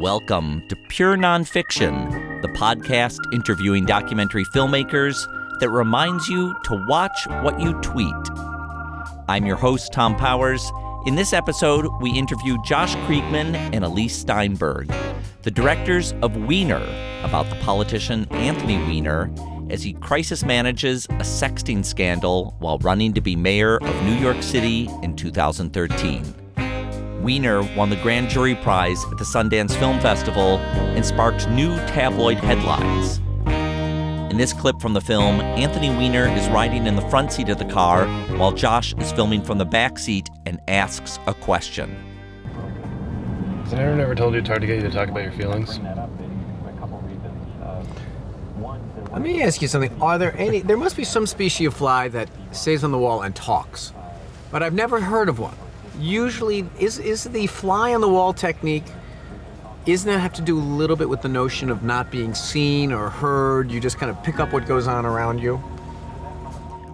Welcome to Pure Nonfiction, the podcast interviewing documentary filmmakers that reminds you to watch what you tweet. I'm your host, Thom Powers. In this episode, we interview Josh Kriegman and Elyse Steinberg, the directors of Weiner, about the politician Anthony Weiner as he crisis manages a sexting scandal while running to be mayor of New York City in 2013. Weiner won the Grand Jury Prize at the Sundance Film Festival and sparked new tabloid headlines. In this clip from the film, Anthony Weiner is riding in the front seat of the car while Josh is filming from the back seat and asks a question. Has anyone ever told you it's hard to get you to talk about your feelings? Let me ask you something. Are there any? There must be some species of fly that stays on the wall and talks, but I've never heard of one usually is is the fly on the wall technique isn't that have to do a little bit with the notion of not being seen or heard? You just kind of pick up what goes on around you?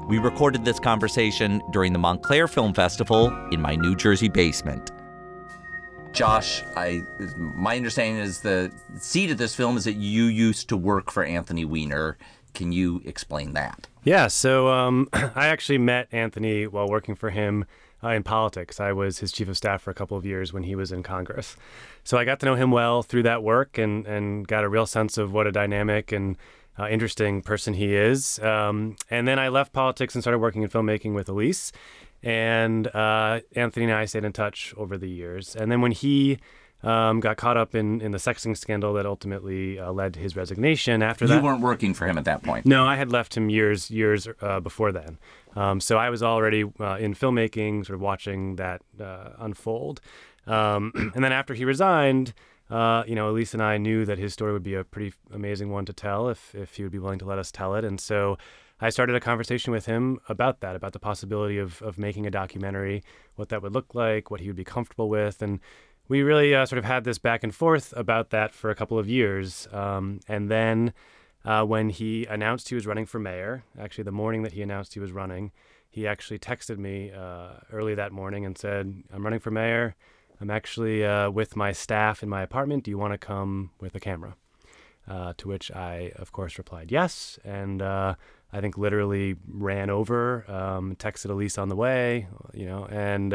We recorded this conversation during the montclair film festival in my new jersey basement. Josh i my understanding is the seed of this film is that you used to work for anthony weiner. Can you explain that? Yeah so um, i actually met anthony while working for him uh, in politics. I was his chief of staff for a couple of years when he was in Congress. So I got to know him well through that work and, and got a real sense of what a dynamic and uh, interesting person he is. Um, and then I left politics and started working in filmmaking with Elise. And uh, Anthony and I stayed in touch over the years. And then when he um, got caught up in, in the sexting scandal that ultimately uh, led to his resignation. After that, you weren't working for him at that point. No, I had left him years years uh, before then. Um, so I was already uh, in filmmaking, sort of watching that uh, unfold. Um, and then after he resigned, uh, you know, Elyse and I knew that his story would be a pretty amazing one to tell if if he would be willing to let us tell it. And so I started a conversation with him about that, about the possibility of of making a documentary, what that would look like, what he would be comfortable with, and we really uh, sort of had this back and forth about that for a couple of years. Um, and then uh, when he announced he was running for mayor, actually, the morning that he announced he was running, he actually texted me uh, early that morning and said, I'm running for mayor. I'm actually uh, with my staff in my apartment. Do you want to come with a camera? Uh, to which I, of course, replied yes. And uh, I think literally ran over, um, texted Elyse on the way, you know, and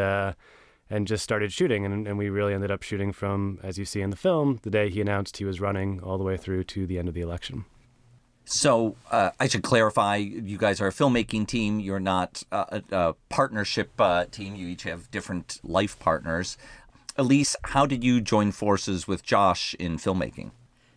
and just started shooting. And, and we really ended up shooting from, as you see in the film, the day he announced he was running all the way through to the end of the election. So uh, I should clarify: you guys are a filmmaking team. You're not a, a partnership uh, team. You each have different life partners. Elyse, how did you join forces with Josh in filmmaking?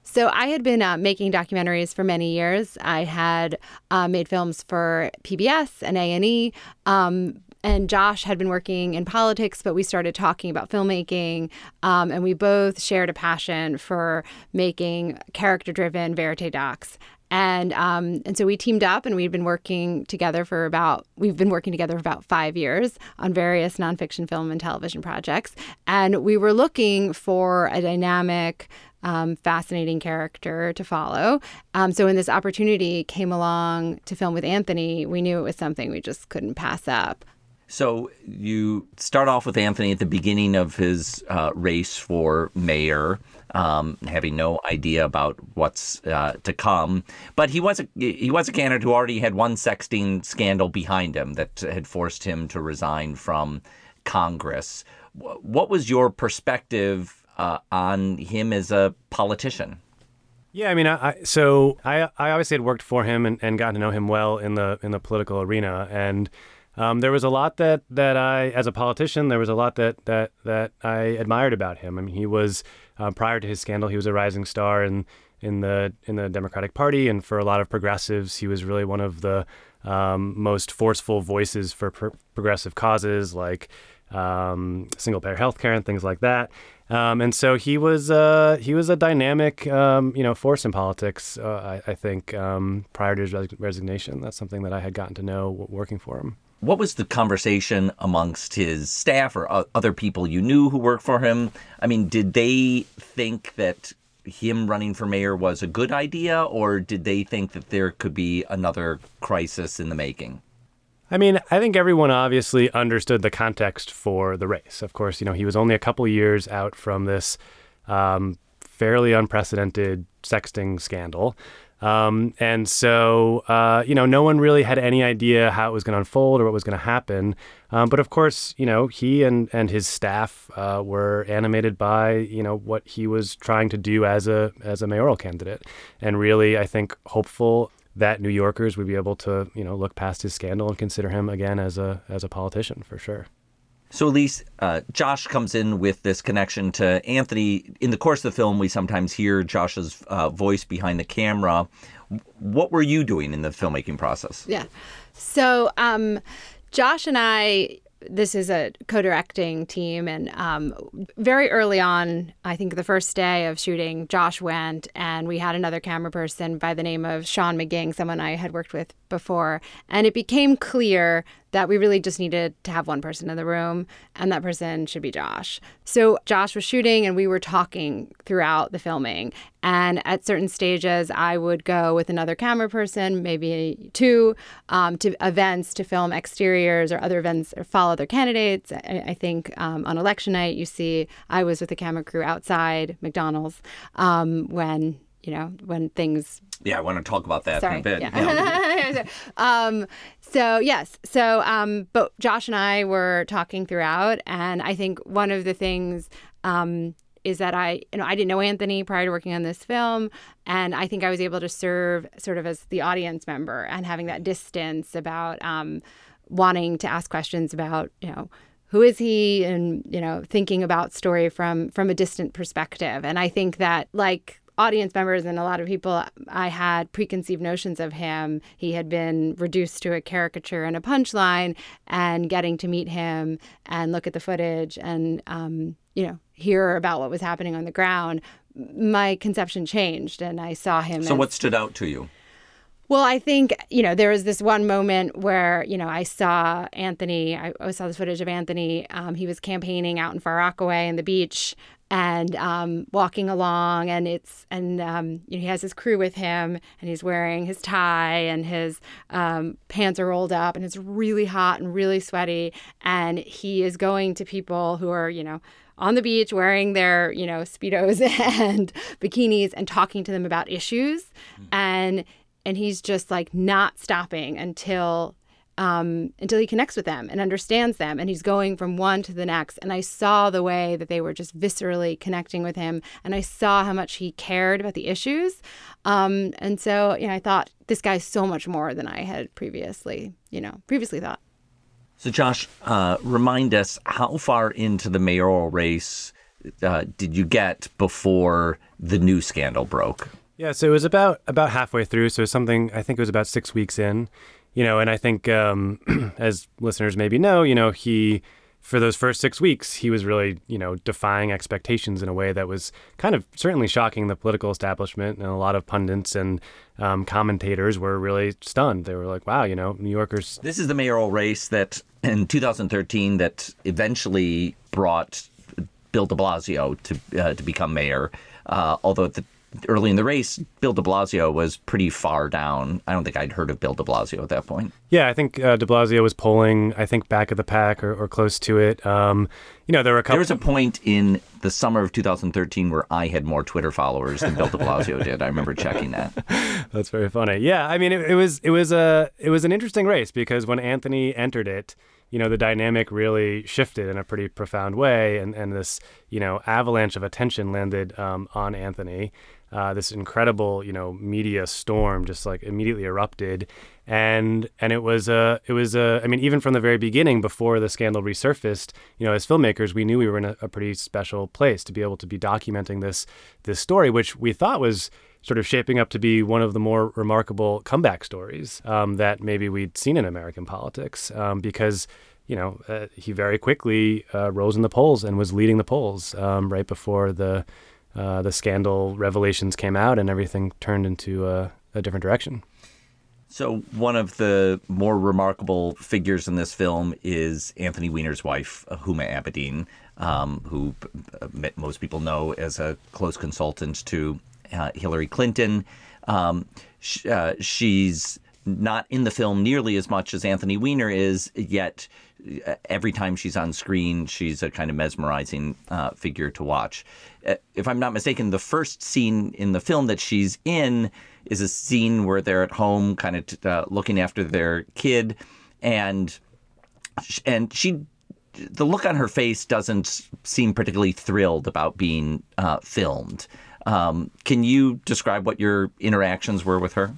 So I had been uh, making documentaries for many years. I had uh, made films for PBS and A and E, um, and Josh had been working in politics, but we started talking about filmmaking, um, and we both shared a passion for making character-driven verite docs. And um, and so we teamed up, and we've been working together for about we've been working together for about five years on various nonfiction film and television projects. And we were looking for a dynamic um, fascinating character to follow. Um, so when this opportunity came along to film with Anthony, we knew it was something we just couldn't pass up. So you start off with Anthony at the beginning of his uh, race for mayor, um, having no idea about what's uh, to come. But he was a he was a candidate who already had one sexting scandal behind him that had forced him to resign from Congress. What was your perspective uh, on him as a politician? Yeah, I mean, I, so I I obviously had worked for him and, and gotten to know him well in the in the political arena and. Um, there was a lot that, that I, as a politician, there was a lot that, that, that I admired about him. I mean, he was uh, prior to his scandal, he was a rising star in in the in the Democratic Party, and for a lot of progressives, he was really one of the um, most forceful voices for progressive causes like um, single payer health care and things like that. Um, and so he was uh, he was a dynamic um, you know force in politics. Uh, I, I, think um, prior to his res- resignation, that's something that I had gotten to know working for him what was the conversation amongst his staff or other people you knew who worked for him? I mean, did they think that him running for mayor was a good idea, or did they think that there could be another crisis in the making? I mean, I think everyone obviously understood the context for the race. Of course, you know, he was only a couple years out from this um, fairly unprecedented sexting scandal. Um, and so, uh, you know, no one really had any idea how it was going to unfold or what was going to happen. Um, but of course, you know, he and, and his staff uh, were animated by, you know, what he was trying to do as a as a mayoral candidate, and really, I think, hopeful that New Yorkers would be able to, you know, look past his scandal and consider him again as a as a politician for sure. So, Elyse, uh, Josh comes in with this connection to Anthony. In the course of the film, we sometimes hear Josh's uh, voice behind the camera. What were you doing in the filmmaking process? Yeah. So, um, Josh and I this is a co-directing team and um, very early on i think the first day of shooting josh went and we had another camera person by the name of sean mcging someone i had worked with before and it became clear that we really just needed to have one person in the room, and that person should be Josh. So Josh was shooting, and we were talking throughout the filming. And at certain stages, I would go with another camera person, maybe two, um, to events to film exteriors or other events or follow other candidates. I, I think um, on election night, you see I was with the camera crew outside McDonald's um, when you know, when things. Yeah, I want to talk about that Sorry, in a bit. Yeah. Yeah. um, so yes, so um, but Josh and I were talking throughout, and I think one of the things. Um, is that I, you know, I didn't know Anthony prior to working on this film, and I think I was able to serve sort of as the audience member and having that distance about um, wanting to ask questions about, you know, who is he, and you know, thinking about story from from a distant perspective. And I think that like audience members and a lot of people, I had preconceived notions of him. He had been reduced to a caricature and a punchline, and getting to meet him and look at the footage and, um, you know, hear about what was happening on the ground, my conception changed and I saw him. So, as, what stood out to you? well, I think, you know, there was this one moment where, you know, I saw Anthony, I, I saw this footage of Anthony. Um, he was campaigning out in Far Rockaway in the beach and um, walking along and it's and um, you know, he has his crew with him and he's wearing his tie and his um, pants are rolled up and it's really hot and really sweaty and he is going to people who are you know on the beach wearing their you know speedos and bikinis and talking to them about issues mm. and and he's just like not stopping until um, until he connects with them and understands them. And he's going from one to the next. And I saw the way that they were just viscerally connecting with him. And I saw how much he cared about the issues. Um, and so, you know, I thought this guy's so much more than I had previously, you know, previously thought. So, Josh, uh, remind us how far into the mayoral race uh, did you get before the new scandal broke? Yeah, so it was about about halfway through. So something I think it was about six weeks in, you know, and I think um, as listeners maybe know, you know, he for those first six weeks he was really you know defying expectations in a way that was kind of certainly shocking the political establishment and a lot of pundits and um, commentators were really stunned. They were like, "Wow, you know, New Yorkers." This is the mayoral race that in 2013 that eventually brought Bill De Blasio to uh, to become mayor. Uh, although at the early in the race, Bill de Blasio was pretty far down. I don't think I'd heard of Bill de Blasio at that point. Yeah, I think uh, de Blasio was polling, I think, back of the pack or, or close to it. Um, you know, there were a couple. There was a point in the summer of 2013 where I had more Twitter followers than Bill de Blasio did. I remember checking that. That's very funny. Yeah, I mean, it, it was it was a it was an interesting race because when Anthony entered it, you know, the dynamic really shifted in a pretty profound way, and, and this, you know, avalanche of attention landed um, on Anthony. Uh, this incredible, you know, media storm just like immediately erupted, and and it was a it was a I mean even from the very beginning before the scandal resurfaced, you know, as filmmakers we knew we were in a, a pretty special place to be able to be documenting this this story, which we thought was sort of shaping up to be one of the more remarkable comeback stories um, that maybe we'd seen in American politics um, because you know, uh, he very quickly uh, rose in the polls and was leading the polls um, right before the uh, the scandal revelations came out and everything turned into a, a different direction. So, one of the more remarkable figures in this film is Anthony Weiner's wife, Huma Abedin, um, who most people know as a close consultant to uh, Hillary Clinton. Um, sh- uh, she's not in the film nearly as much as Anthony Weiner is, yet uh, every time she's on screen, she's a kind of mesmerizing uh, figure to watch. Uh, if I'm not mistaken, the first scene in the film that she's in is a scene where they're at home, kind of t- uh, looking after their kid, and and she the look on her face doesn't seem particularly thrilled about being uh, filmed. Um, can you describe what your interactions were with her?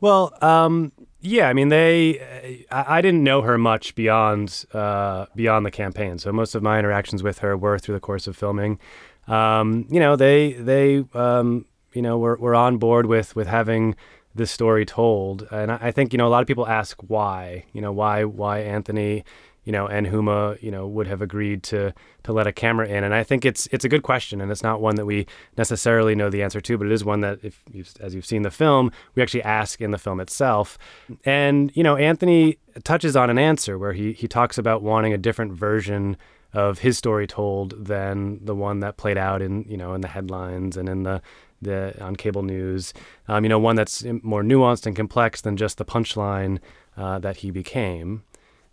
Well, um, yeah, I mean, they. I, I, didn't know her much beyond uh, beyond the campaign, so most of my interactions with her were through the course of filming. Um, you know, they they um, you know were, were on board with with having this story told, and I, I think you know a lot of people ask why. You know, why why Anthony you know, and Huma, you know, would have agreed to to let a camera in. And I think it's it's a good question, and it's not one that we necessarily know the answer to, but it is one that, if you've, as you've seen the film, we actually ask in the film itself. And you know, Anthony touches on an answer where he he talks about wanting a different version of his story told than the one that played out in you know in the headlines and in the the on cable news. Um, you know, one that's more nuanced and complex than just the punchline uh, that he became.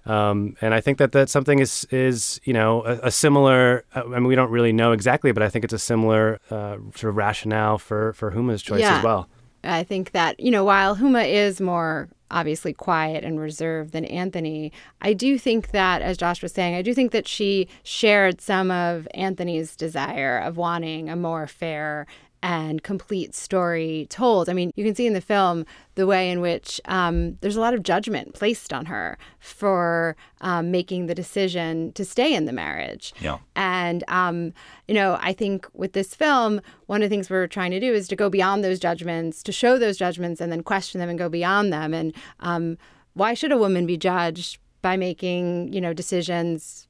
Um, and I think that that something is is you know a, a, similar. Uh, I mean, we don't really know exactly, but I think it's a similar uh, sort of rationale for for Huma's choice yeah. as well. I think that you know while Huma is more obviously quiet and reserved than Anthony, I do think that, as Josh was saying, I do think that she shared some of Anthony's desire of wanting a more fair and complete story told. I mean, you can see in the film the way in which um, there's a lot of judgment placed on her for um, making the decision to stay in the marriage. Yeah. And, um, you know, I think with this film, one of the things we're trying to do is to go beyond those judgments, to show those judgments and then question them and go beyond them. And um, why should a woman be judged by making, you know, decisions?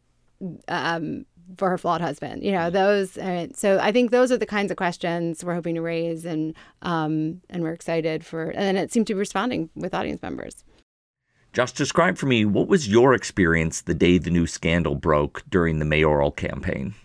Um, for her flawed husband. You know, those. Uh, so I think those are the kinds of questions we're hoping to raise, and um, and we're excited for. And it seemed to be responding with audience members. Just describe for me what was your experience the day the new scandal broke during the mayoral campaign.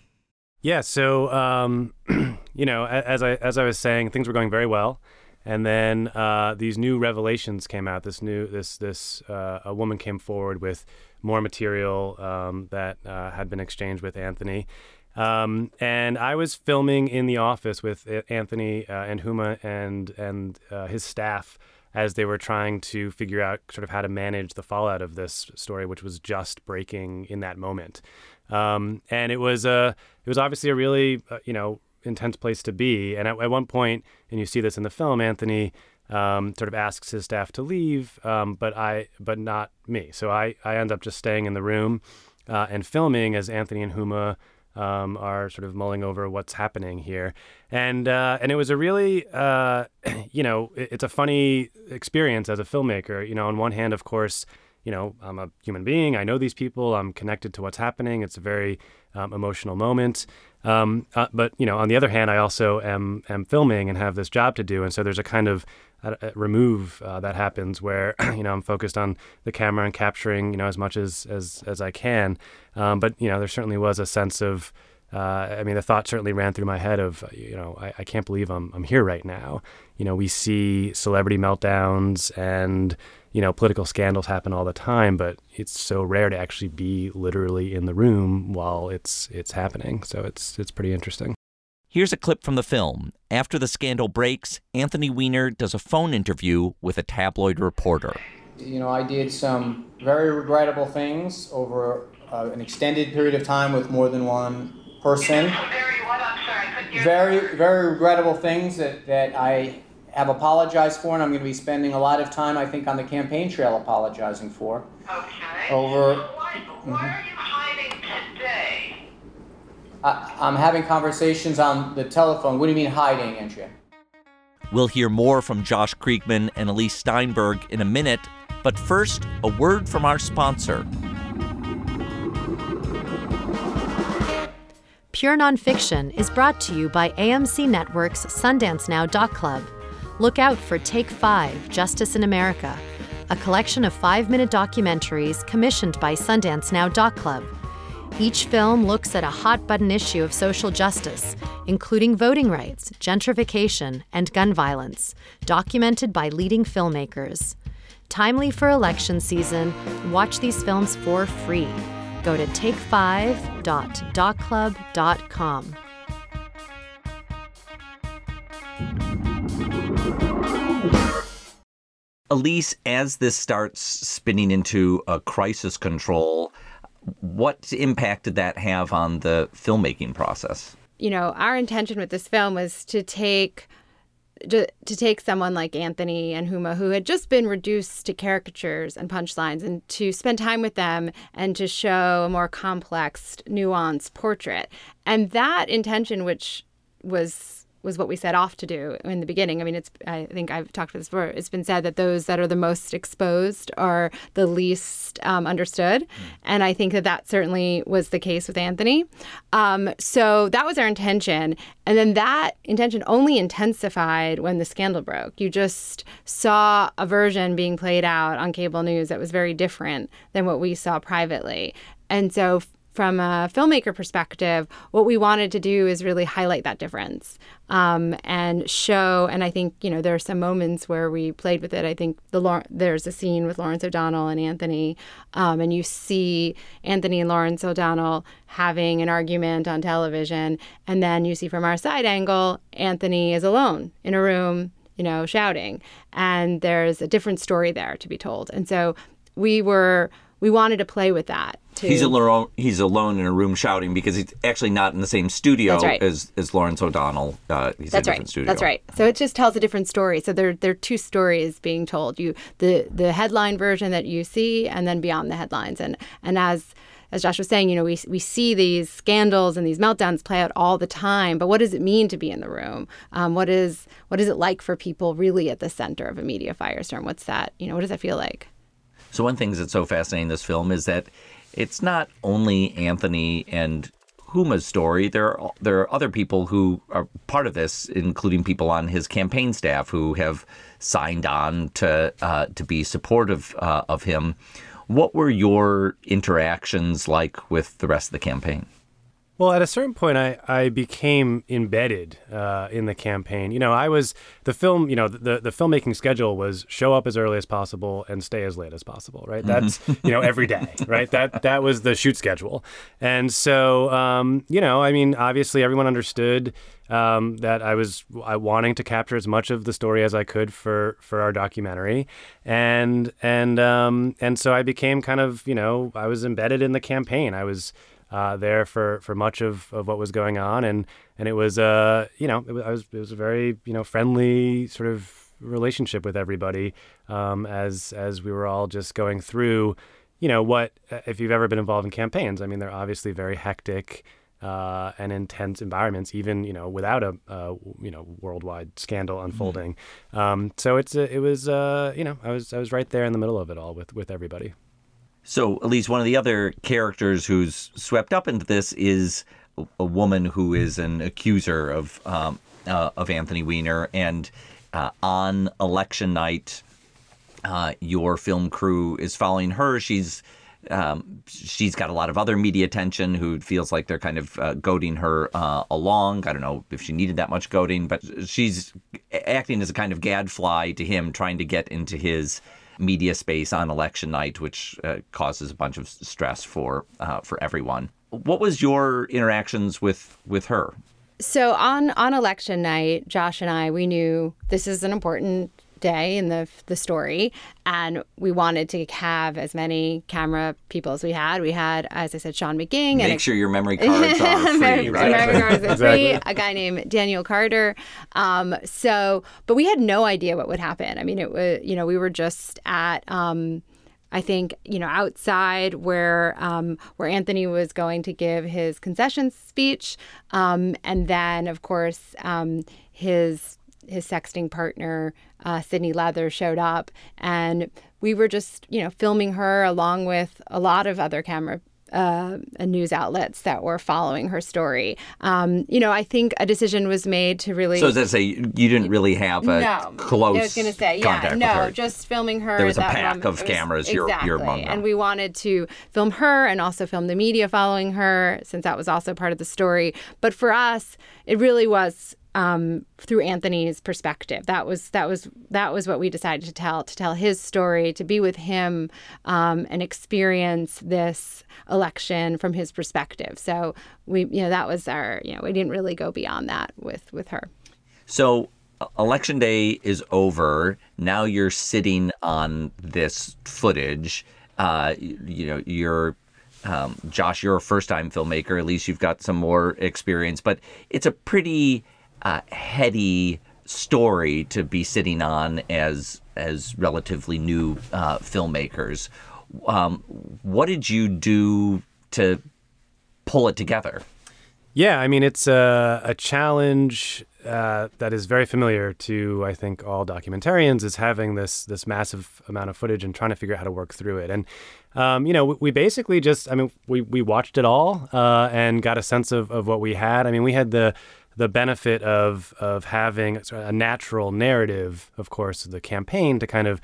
Yeah, so um, you know, as I as I was saying, things were going very well, and then uh, these new revelations came out. This new this this uh, a woman came forward with more material um, that uh, had been exchanged with Anthony. Um, and I was filming in the office with Anthony uh, and Huma and and uh, his staff as they were trying to figure out sort of how to manage the fallout of this story, which was just breaking in that moment. Um, and it was a it was obviously a really uh, you know intense place to be. And at, at one point, and you see this in the film, Anthony um, sort of asks his staff to leave, um, but I, but not me. So I, I end up just staying in the room uh, and filming as Anthony and Huma um, are sort of mulling over what's happening here, and uh, and it was a really, uh, you know, it, it's a funny experience as a filmmaker. You know, on one hand, of course, you know, I'm a human being. I know these people. I'm connected to what's happening. It's a very um, emotional moment. Um, uh, but you know, on the other hand, I also am am filming and have this job to do, and so there's a kind of a, a remove uh, that happens where you know I'm focused on the camera and capturing you know as much as as as I can. Um, but you know, there certainly was a sense of uh, I mean, the thought certainly ran through my head of, you know, I, I, can't believe I'm, I'm here right now. You know, we see celebrity meltdowns and, you know, political scandals happen all the time, but it's so rare to actually be literally in the room while it's it's happening. So it's it's pretty interesting. Here's a clip from the film. After the scandal breaks, Anthony Weiner does a phone interview with a tabloid reporter. You know, I did some very regrettable things over uh, an extended period of time with more than one person. Very, very regrettable things that, that I have apologized for, and I'm going to be spending a lot of time, I think, on the campaign trail apologizing for. Okay. Over. So why, mm-hmm. are you hiding today? I, I'm having conversations on the telephone. What do you mean hiding, Andrea? We'll hear more from Josh Kriegman and Elyse Steinberg in a minute, but first, a word from our sponsor. Pure Nonfiction is brought to you by AMC Network's Sundance Now Club. Look out for Take Five Justice in America, a collection of five minute documentaries commissioned by Sundance Now Doc Club. Each film looks at a hot button issue of social justice, including voting rights, gentrification, and gun violence, documented by leading filmmakers. Timely for election season, watch these films for free. Go to take5.docclub.com. Elise, as this starts spinning into a crisis control, what impact did that have on the filmmaking process? You know, our intention with this film was to take to, take someone like Anthony and Huma, who had just been reduced to caricatures and punchlines, and to spend time with them and to show a more complex, nuanced portrait. And that intention, which was was what we set off to do in the beginning. I mean, it's I think I've talked about this before. It's been said that those that are the most exposed are the least um, understood, mm. and I think that that certainly was the case with Anthony. Um, so that was our intention, and then that intention only intensified when the scandal broke. You just saw a version being played out on cable news that was very different than what we saw privately, and so from a filmmaker perspective, what we wanted to do is really highlight that difference um, and show. And I think you know there are some moments where we played with it. I think the there's a scene with Lawrence O'Donnell and Anthony, um, and you see Anthony and Lawrence O'Donnell having an argument on television, and then you see from our side angle Anthony is alone in a room, you know, shouting, and there's a different story there to be told. And so we were we wanted to play with that. Too. He's alone. He's alone in a room shouting because he's actually not in the same studio right. as, as Lawrence O'Donnell. Uh, he's That's in a right. different studio. That's right. So it just tells a different story. So there there are two stories being told. You the the headline version that you see, and then beyond the headlines. And and as as Josh was saying, you know, we, we see these scandals and these meltdowns play out all the time. But what does it mean to be in the room? Um, what is what is it like for people really at the center of a media firestorm? What's that? You know, what does that feel like? So one thing that's so fascinating in this film is that it's not only Anthony and Huma's story. There are there are other people who are part of this, including people on his campaign staff who have signed on to uh, to be supportive uh, of him. What were your interactions like with the rest of the campaign? Well, at a certain point, I, I became embedded uh, in the campaign. You know, I was the film. You know, the the filmmaking schedule was show up as early as possible and stay as late as possible. Right. That's mm-hmm. you know every day. Right. That that was the shoot schedule. And so, um, you know, I mean, obviously, everyone understood um, that I was I wanting to capture as much of the story as I could for for our documentary, and and um, and so I became kind of you know I was embedded in the campaign. I was uh, there for, for much of, of what was going on, and and it was uh you know it was, was it was a very you know friendly sort of relationship with everybody um, as as we were all just going through you know what if you've ever been involved in campaigns I mean they're obviously very hectic uh, and intense environments, even you know without a uh, you know worldwide scandal mm-hmm. unfolding. Mm-hmm. Um, so it's it was uh, you know I was I was right there in the middle of it all with with everybody. So, at least one of the other characters who's swept up into this is a woman who is an accuser of um, uh, of Anthony Weiner, and uh, on election night, uh, your film crew is following her. She's um, she's got a lot of other media attention who feels like they're kind of uh, goading her uh, along. I don't know if she needed that much goading, but she's acting as a kind of gadfly to him, trying to get into his media space on election night, which uh, causes a bunch of stress for uh, for everyone. What was your interactions with with her? So on on election night, Josh and I we knew this is an important day in the the story, and we wanted to have as many camera people as we had. We had, as I said, Sean McGing. And Make and sure your memory cards are free, right? Memory cards are free. A guy named Daniel Carter. Um, so, but we had no idea what would happen. I mean, it was you know we were just at. Um, I think you know outside where um, where Anthony was going to give his concession speech, um, and then of course um, his his sexting partner, uh, Sydney Leather, showed up, and we were just, you know, filming her along with a lot of other camera uh, news outlets that were following her story. Um, you know, I think a decision was made to really. So does that say you didn't really have a no, close? I was going to say, yeah, no, just filming her. There was a pack moment. of was, cameras. Exactly. You're, you're among them. and we wanted to film her and also film the media following her, since that was also part of the story. But for us, it really was um, through Anthony's perspective. That was that was that was what we decided to tell to tell his story, to be with him um, and experience this election from his perspective. So we you know that was our you know we didn't really go beyond that with with her. So election day is over. Now you're sitting on this footage. Uh, you, you know, you're um, Josh. You're a first-time filmmaker. At least you've got some more experience, but it's a pretty uh, heady story to be sitting on as as relatively new uh, filmmakers. Um, what did you do to pull it together? Yeah, I mean, it's a, a challenge uh, that is very familiar to, I think, all documentarians is having this this massive amount of footage and trying to figure out how to work through it. And um, you know, we, we, basically just, I mean, we, we watched it all uh, and got a sense of, of what we had. I mean, we had the the benefit of of having a natural narrative, of course, the campaign to kind of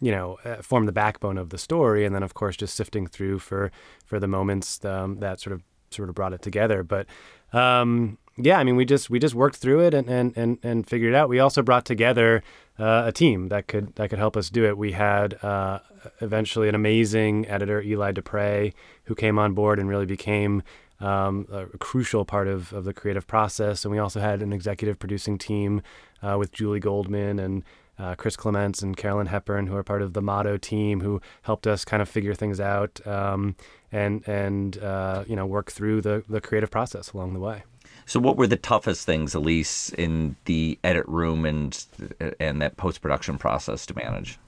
you know uh, form the backbone of the story, and then of course just sifting through for for the moments um, that sort of sort of brought it together. But um, yeah, I mean, we just we just worked through it and and and, and figured it out. We also brought together uh, a team that could that could help us do it. We had uh, eventually an amazing editor, Eli Despres, who came on board and really became um, a, crucial part of, of the creative process. And we also had an executive producing team uh, with Julie Goldman and uh, Chris Clements and Carolyn Hepburn, who are part of the Motto team, who helped us kind of figure things out um, and and uh, you know work through the the creative process along the way. So, what were the toughest things, Elyse, in the edit room and and that post production process to manage?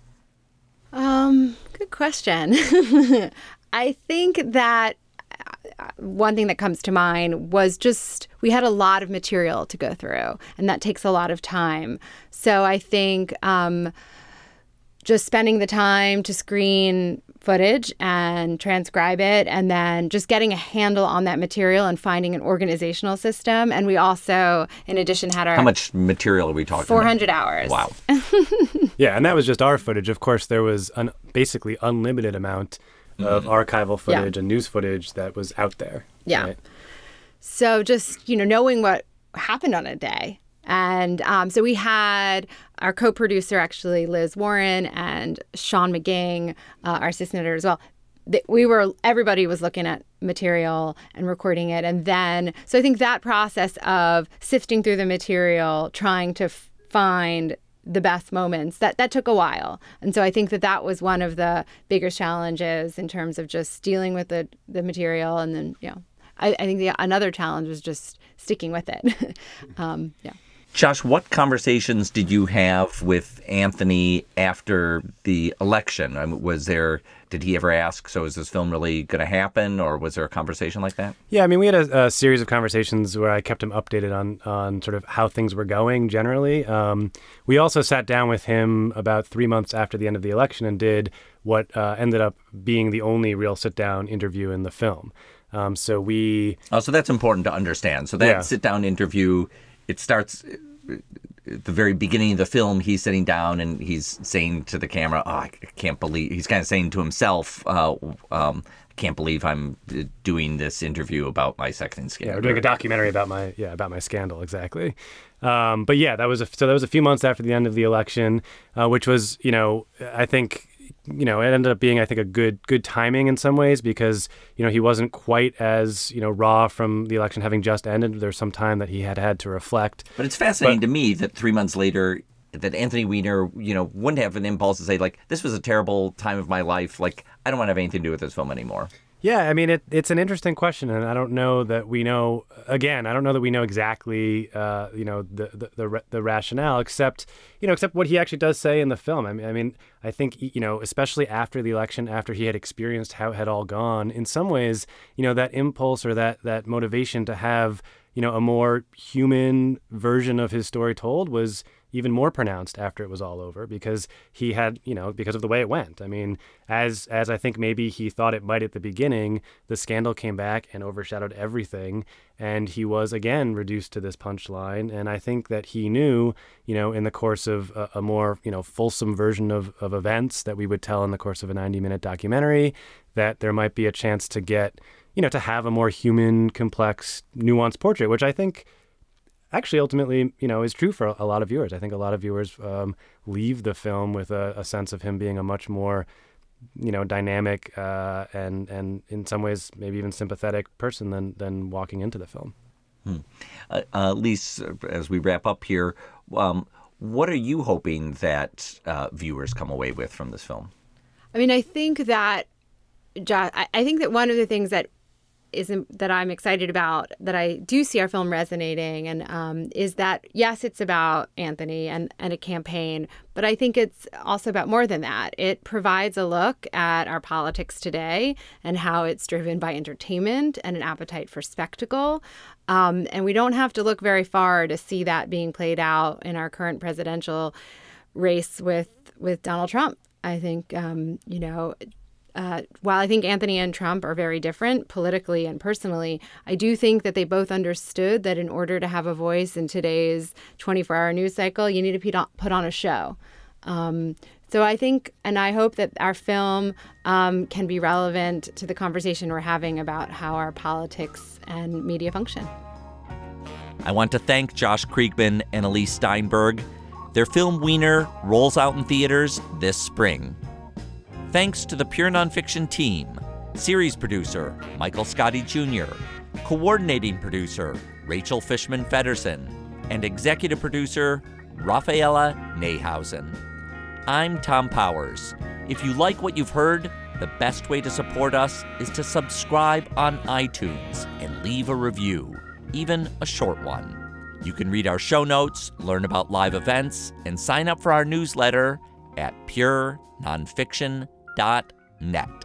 Um, good question. I think that one thing that comes to mind was just we had a lot of material to go through, and that takes a lot of time. So I think um, just spending the time to screen footage and transcribe it, and then just getting a handle on that material and finding an organizational system. And we also, in addition, had our how much material are we talking? Four hundred hours. Wow. yeah, and that was just our footage. Of course, there was an basically unlimited amount of mm-hmm. archival footage yeah. and news footage that was out there. Yeah. Right? So just you know knowing what happened on a day. And um, so we had our co-producer, actually Liz Warren, and Sean McGing, uh, our assistant editor as well. We were everybody was looking at material and recording it, and then so I think that process of sifting through the material, trying to f- find the best moments. That that took a while. And so i think that that was one of the bigger challenges in terms of just dealing with the the material. And then you know i, I think the another challenge was just sticking with it. Um, yeah Josh, what conversations did you have with Anthony after the election? I mean, was there, did he ever ask, so is this film really going to happen, or was there a conversation like that? Yeah, I mean, we had a, a, series of conversations where I kept him updated on, on sort of how things were going generally. Um, we also sat down with him about three months after the end of the election and did what uh, ended up being the only real sit down interview in the film. Um, so we. Oh, so that's important to understand. So that yeah. sit down interview it starts at the very beginning of the film, he's sitting down and he's saying to the camera, oh, I can't believe, he's kind of saying to himself, uh, um, I can't believe I'm doing this interview about my sexting scandal. Yeah, we're doing a documentary about my, yeah, about my scandal, exactly. Um, but yeah, that was, a, so that was a few months after the end of the election, uh, which was, you know, I think you know, it ended up being, I think, a good good timing in some ways because you know he wasn't quite as you know raw from the election having just ended. There's some time that he had had to reflect. But it's fascinating but, to me that three months later, that Anthony Weiner, you know, wouldn't have an impulse to say like, "This was a terrible time of my life. Like, I don't want to have anything to do with this film anymore." Yeah, I mean, it, it's an interesting question, and I don't know that we know. Again, I don't know that we know exactly, uh, you know, the, the, the the rationale, except you know, except what he actually does say in the film. I mean, I mean, I think you know, especially after the election, after he had experienced how it had all gone, in some ways, you know, that impulse or that that motivation to have you know a more human version of his story told was even more pronounced after it was all over because he had, you know, because of the way it went. I mean, as as I think maybe he thought it might at the beginning, the scandal came back and overshadowed everything, and he was again reduced to this punchline. And I think that he knew, you know, in the course of a, a more, you know, fulsome version of of events that we would tell in the course of a 90 minute documentary, that there might be a chance to get, you know, to have a more human, complex, nuanced portrait, which I think actually ultimately, you know, is true for a lot of viewers. I think a lot of viewers um, leave the film with a, a, sense of him being a much more, you know, dynamic uh, and and in some ways maybe even sympathetic person than than walking into the film. Hmm. Uh, uh, Lise, as we wrap up here, um, what are you hoping that uh, viewers come away with from this film? I mean, I think that, I think that one of the things that is that I'm excited about that I do see our film resonating. And um, is that yes it's about Anthony and, and a campaign but I think it's also about more than that. It provides a look at our politics today and how it's driven by entertainment and an appetite for spectacle. Um, and we don't have to look very far to see that being played out in our current presidential race with with Donald Trump. I think um, you know uh, while I think Anthony and Trump are very different politically and personally, I do think that they both understood that in order to have a voice in today's 24 hour news cycle, you need to put on, a show. Um, so I think, and I hope that our film um, can be relevant to the conversation we're having about how our politics and media function. I want to thank Josh Kriegman and Elyse Steinberg. Their film Weiner rolls out in theaters this spring. Thanks to the Pure Nonfiction team, series producer Michael Scotty Jr., coordinating producer Rachel Fishman Feddersen, and executive producer Rafaela Neihausen. I'm Thom Powers. If you like what you've heard, the best way to support us is to subscribe on iTunes and leave a review, even a short one. You can read our show notes, learn about live events, and sign up for our newsletter at Pure Nonfiction net.